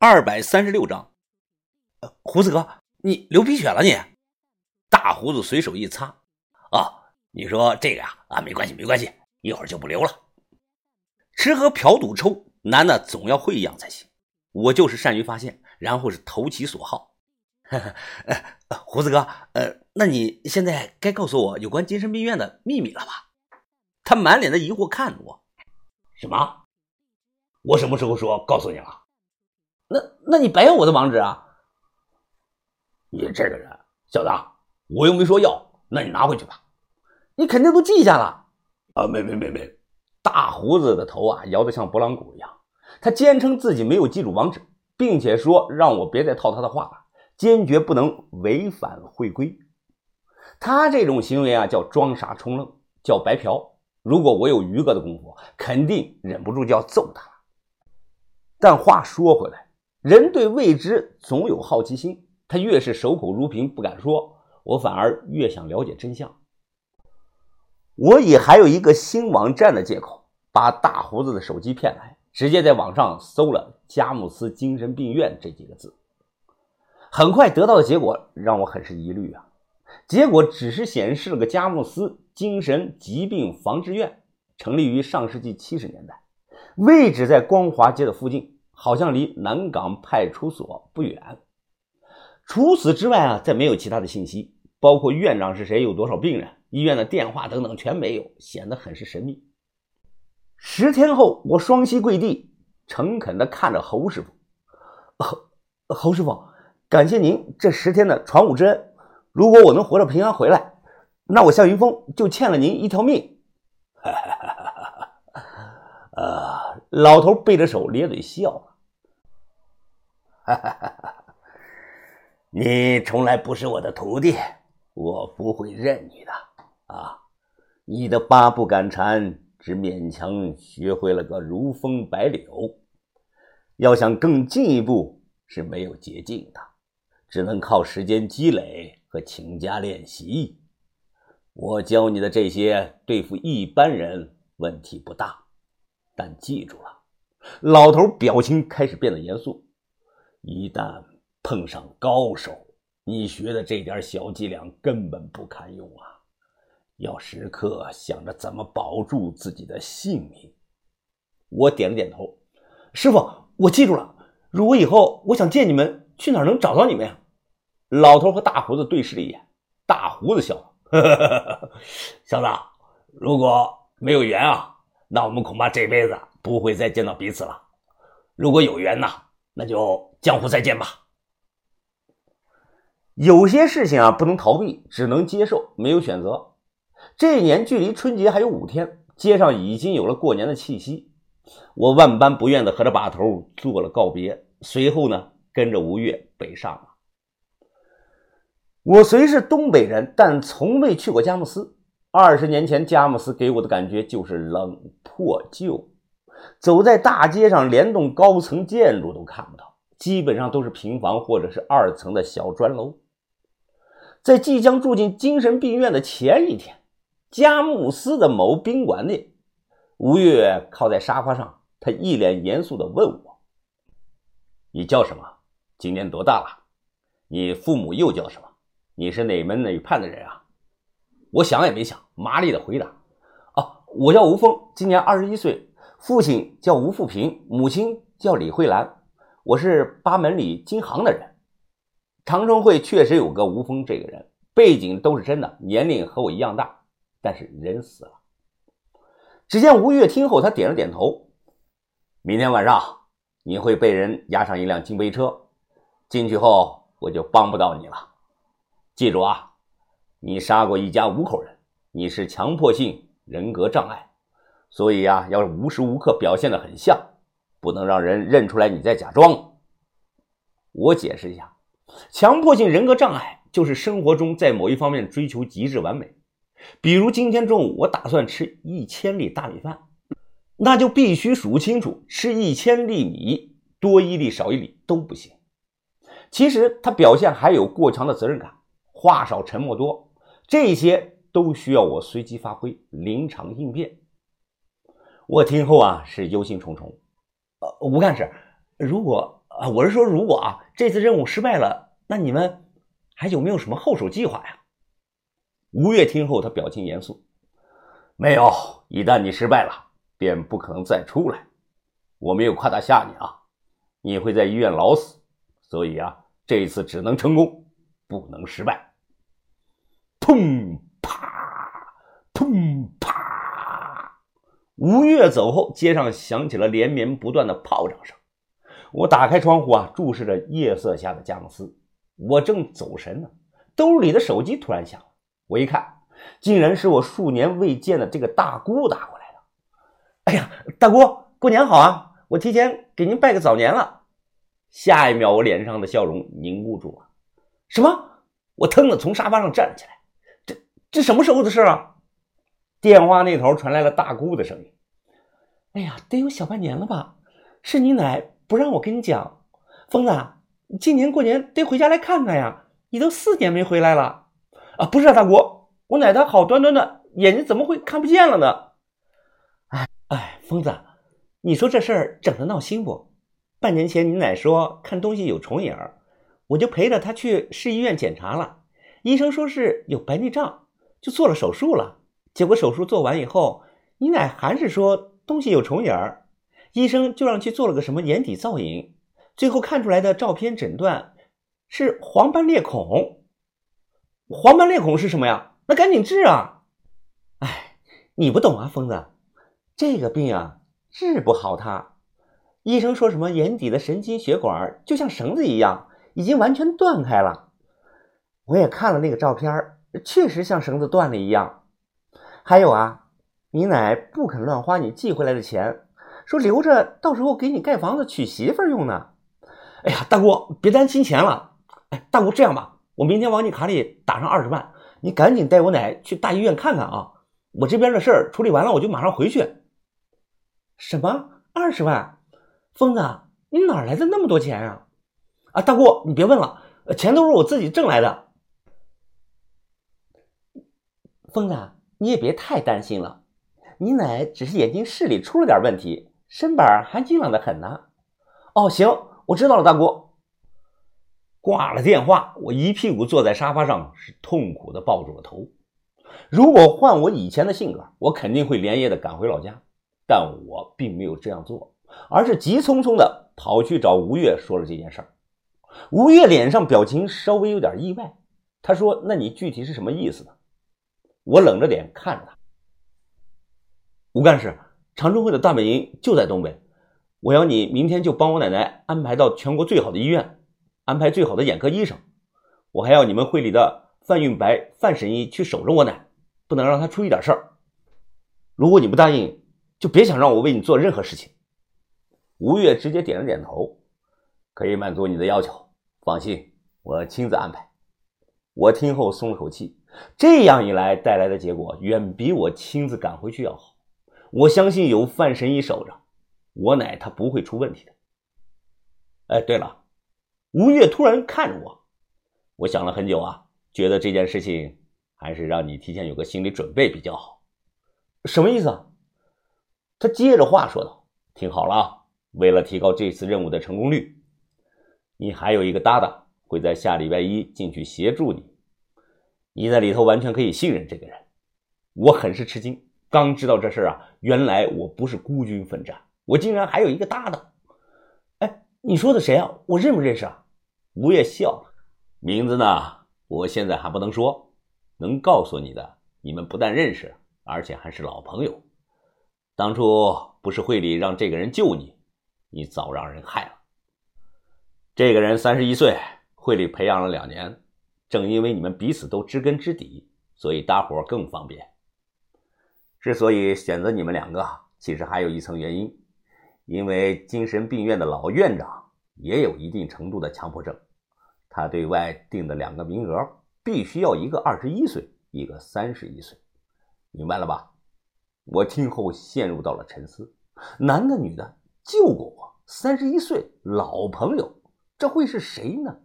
二百三十六章。胡子哥，你流鼻血了你？大胡子随手一擦，啊，你说这个呀？啊，没关系，没关系，一会儿就不流了。吃喝嫖赌抽，男的总要会一样才行。我就是善于发现，然后是投其所好。胡子哥，呃，那你现在该告诉我有关精神病院的秘密了吧？他满脸的疑惑看着我。什么？我什么时候说告诉你了？那那你白要我的网址啊？你这个人，小子，我又没说要，那你拿回去吧。你肯定都记下了。啊，没没没没。大胡子的头啊摇得像拨浪鼓一样。他坚称自己没有记住网址，并且说让我别再套他的话了，坚决不能违反会规。他这种行为啊叫装傻充愣，叫白嫖。如果我有余哥的功夫，肯定忍不住就要揍他了。但话说回来，人对未知总有好奇心，他越是守口如瓶不敢说，我反而越想了解真相。我以还有一个新网站的借口，把大胡子的手机骗来，直接在网上搜了“佳木斯精神病院”这几个字。很快得到的结果让我很是疑虑啊！结果只是显示了个佳木斯。精神疾病防治院成立于上世纪七十年代，位置在光华街的附近，好像离南港派出所不远。除此之外啊，再没有其他的信息，包括院长是谁、有多少病人、医院的电话等等，全没有，显得很是神秘。十天后，我双膝跪地，诚恳地看着侯师傅：“侯侯师傅，感谢您这十天的传武之恩。如果我能活着平安回来。”那我向云峰就欠了您一条命。哈哈哈呃，老头背着手咧嘴笑哈哈哈哈。你从来不是我的徒弟，我不会认你的啊！你的八步赶蝉，只勉强学会了个如风摆柳，要想更进一步是没有捷径的，只能靠时间积累和勤加练习。我教你的这些对付一般人问题不大，但记住了，老头表情开始变得严肃。一旦碰上高手，你学的这点小伎俩根本不堪用啊！要时刻想着怎么保住自己的性命。我点了点头，师傅，我记住了。如果以后我想见你们，去哪儿能找到你们呀？老头和大胡子对视了一眼，大胡子笑了。小子，如果没有缘啊，那我们恐怕这辈子不会再见到彼此了。如果有缘呢，那就江湖再见吧。有些事情啊，不能逃避，只能接受，没有选择。这一年距离春节还有五天，街上已经有了过年的气息。我万般不愿的和这把头做了告别，随后呢，跟着吴越北上了。我虽是东北人，但从未去过佳木斯。二十年前，佳木斯给我的感觉就是冷破旧，走在大街上，连栋高层建筑都看不到，基本上都是平房或者是二层的小砖楼。在即将住进精神病院的前一天，佳木斯的某宾馆内，吴越靠在沙发上，他一脸严肃地问我：“你叫什么？今年多大了？你父母又叫什么？”你是哪门哪派的人啊？我想也没想，麻利的回答：“哦，我叫吴峰，今年二十一岁，父亲叫吴富平，母亲叫李慧兰，我是八门里金行的人。长春会确实有个吴峰这个人，背景都是真的，年龄和我一样大，但是人死了。”只见吴越听后，他点了点头：“明天晚上你会被人押上一辆金杯车，进去后我就帮不到你了。”记住啊，你杀过一家五口人，你是强迫性人格障碍，所以呀，要无时无刻表现的很像，不能让人认出来你在假装。我解释一下，强迫性人格障碍就是生活中在某一方面追求极致完美，比如今天中午我打算吃一千粒大米饭，那就必须数清楚，吃一千粒米多一粒少一粒都不行。其实他表现还有过强的责任感。话少沉默多，这些都需要我随机发挥、临场应变。我听后啊是忧心忡忡。呃，吴干事，如果啊，我是说，如果啊这次任务失败了，那你们还有没有什么后手计划呀？吴越听后，他表情严肃：“没有，一旦你失败了，便不可能再出来。我没有夸大吓你啊，你会在医院老死，所以啊，这一次只能成功，不能失败。”砰啪，砰啪！吴越走后，街上响起了连绵不断的炮仗声。我打开窗户啊，注视着夜色下的佳木斯。我正走神呢，兜里的手机突然响了。我一看，竟然是我数年未见的这个大姑打过来的。哎呀，大姑，过年好啊！我提前给您拜个早年了。下一秒，我脸上的笑容凝固住了。什么？我腾的从沙发上站起来。这这什么时候的事啊？电话那头传来了大姑的声音。哎呀，得有小半年了吧？是你奶。不让我跟你讲，疯子，今年过年得回家来看看呀！你都四年没回来了啊！不是啊，大姑，我奶她好端端的，眼睛怎么会看不见了呢？哎哎，疯子，你说这事儿整的闹心不？半年前你奶说看东西有重影我就陪着她去市医院检查了，医生说是有白内障，就做了手术了。结果手术做完以后，你奶还是说东西有重影儿。医生就让去做了个什么眼底造影，最后看出来的照片诊断是黄斑裂孔。黄斑裂孔是什么呀？那赶紧治啊！哎，你不懂啊，疯子，这个病啊治不好它。医生说什么眼底的神经血管就像绳子一样，已经完全断开了。我也看了那个照片，确实像绳子断了一样。还有啊，你奶不肯乱花你寄回来的钱。说留着，到时候给你盖房子、娶媳妇用呢。哎呀，大姑，别担心钱了。哎，大姑，这样吧，我明天往你卡里打上二十万，你赶紧带我奶去大医院看看啊。我这边的事儿处理完了，我就马上回去。什么二十万？疯子，你哪来的那么多钱呀？啊，大姑，你别问了，钱都是我自己挣来的。疯子，你也别太担心了，你奶只是眼睛视力出了点问题。身板还硬朗的很呢。哦，行，我知道了，大姑。挂了电话，我一屁股坐在沙发上，是痛苦的抱住了头。如果换我以前的性格，我肯定会连夜的赶回老家，但我并没有这样做，而是急匆匆的跑去找吴越说了这件事儿。吴越脸上表情稍微有点意外，他说：“那你具体是什么意思呢？”我冷着脸看着他，吴干事。长春会的大本营就在东北，我要你明天就帮我奶奶安排到全国最好的医院，安排最好的眼科医生。我还要你们会里的范运白、范神医去守着我奶，不能让她出一点事儿。如果你不答应，就别想让我为你做任何事情。吴越直接点了点头，可以满足你的要求，放心，我亲自安排。我听后松了口气，这样一来带来的结果远比我亲自赶回去要好。我相信有范神医守着，我奶她不会出问题的。哎，对了，吴越突然看着我，我想了很久啊，觉得这件事情还是让你提前有个心理准备比较好。什么意思啊？他接着话说道：“听好了啊，为了提高这次任务的成功率，你还有一个搭档会在下礼拜一进去协助你，你在里头完全可以信任这个人。”我很是吃惊。刚知道这事儿啊，原来我不是孤军奋战，我竟然还有一个搭档。哎，你说的谁啊？我认不认识啊？吴越笑，名字呢？我现在还不能说，能告诉你的，你们不但认识，而且还是老朋友。当初不是会里让这个人救你，你早让人害了。这个人三十一岁，会里培养了两年，正因为你们彼此都知根知底，所以搭伙更方便。之所以选择你们两个，其实还有一层原因，因为精神病院的老院长也有一定程度的强迫症，他对外定的两个名额，必须要一个二十一岁，一个三十一岁，明白了吧？我听后陷入到了沉思，男的女的救过我，三十一岁老朋友，这会是谁呢？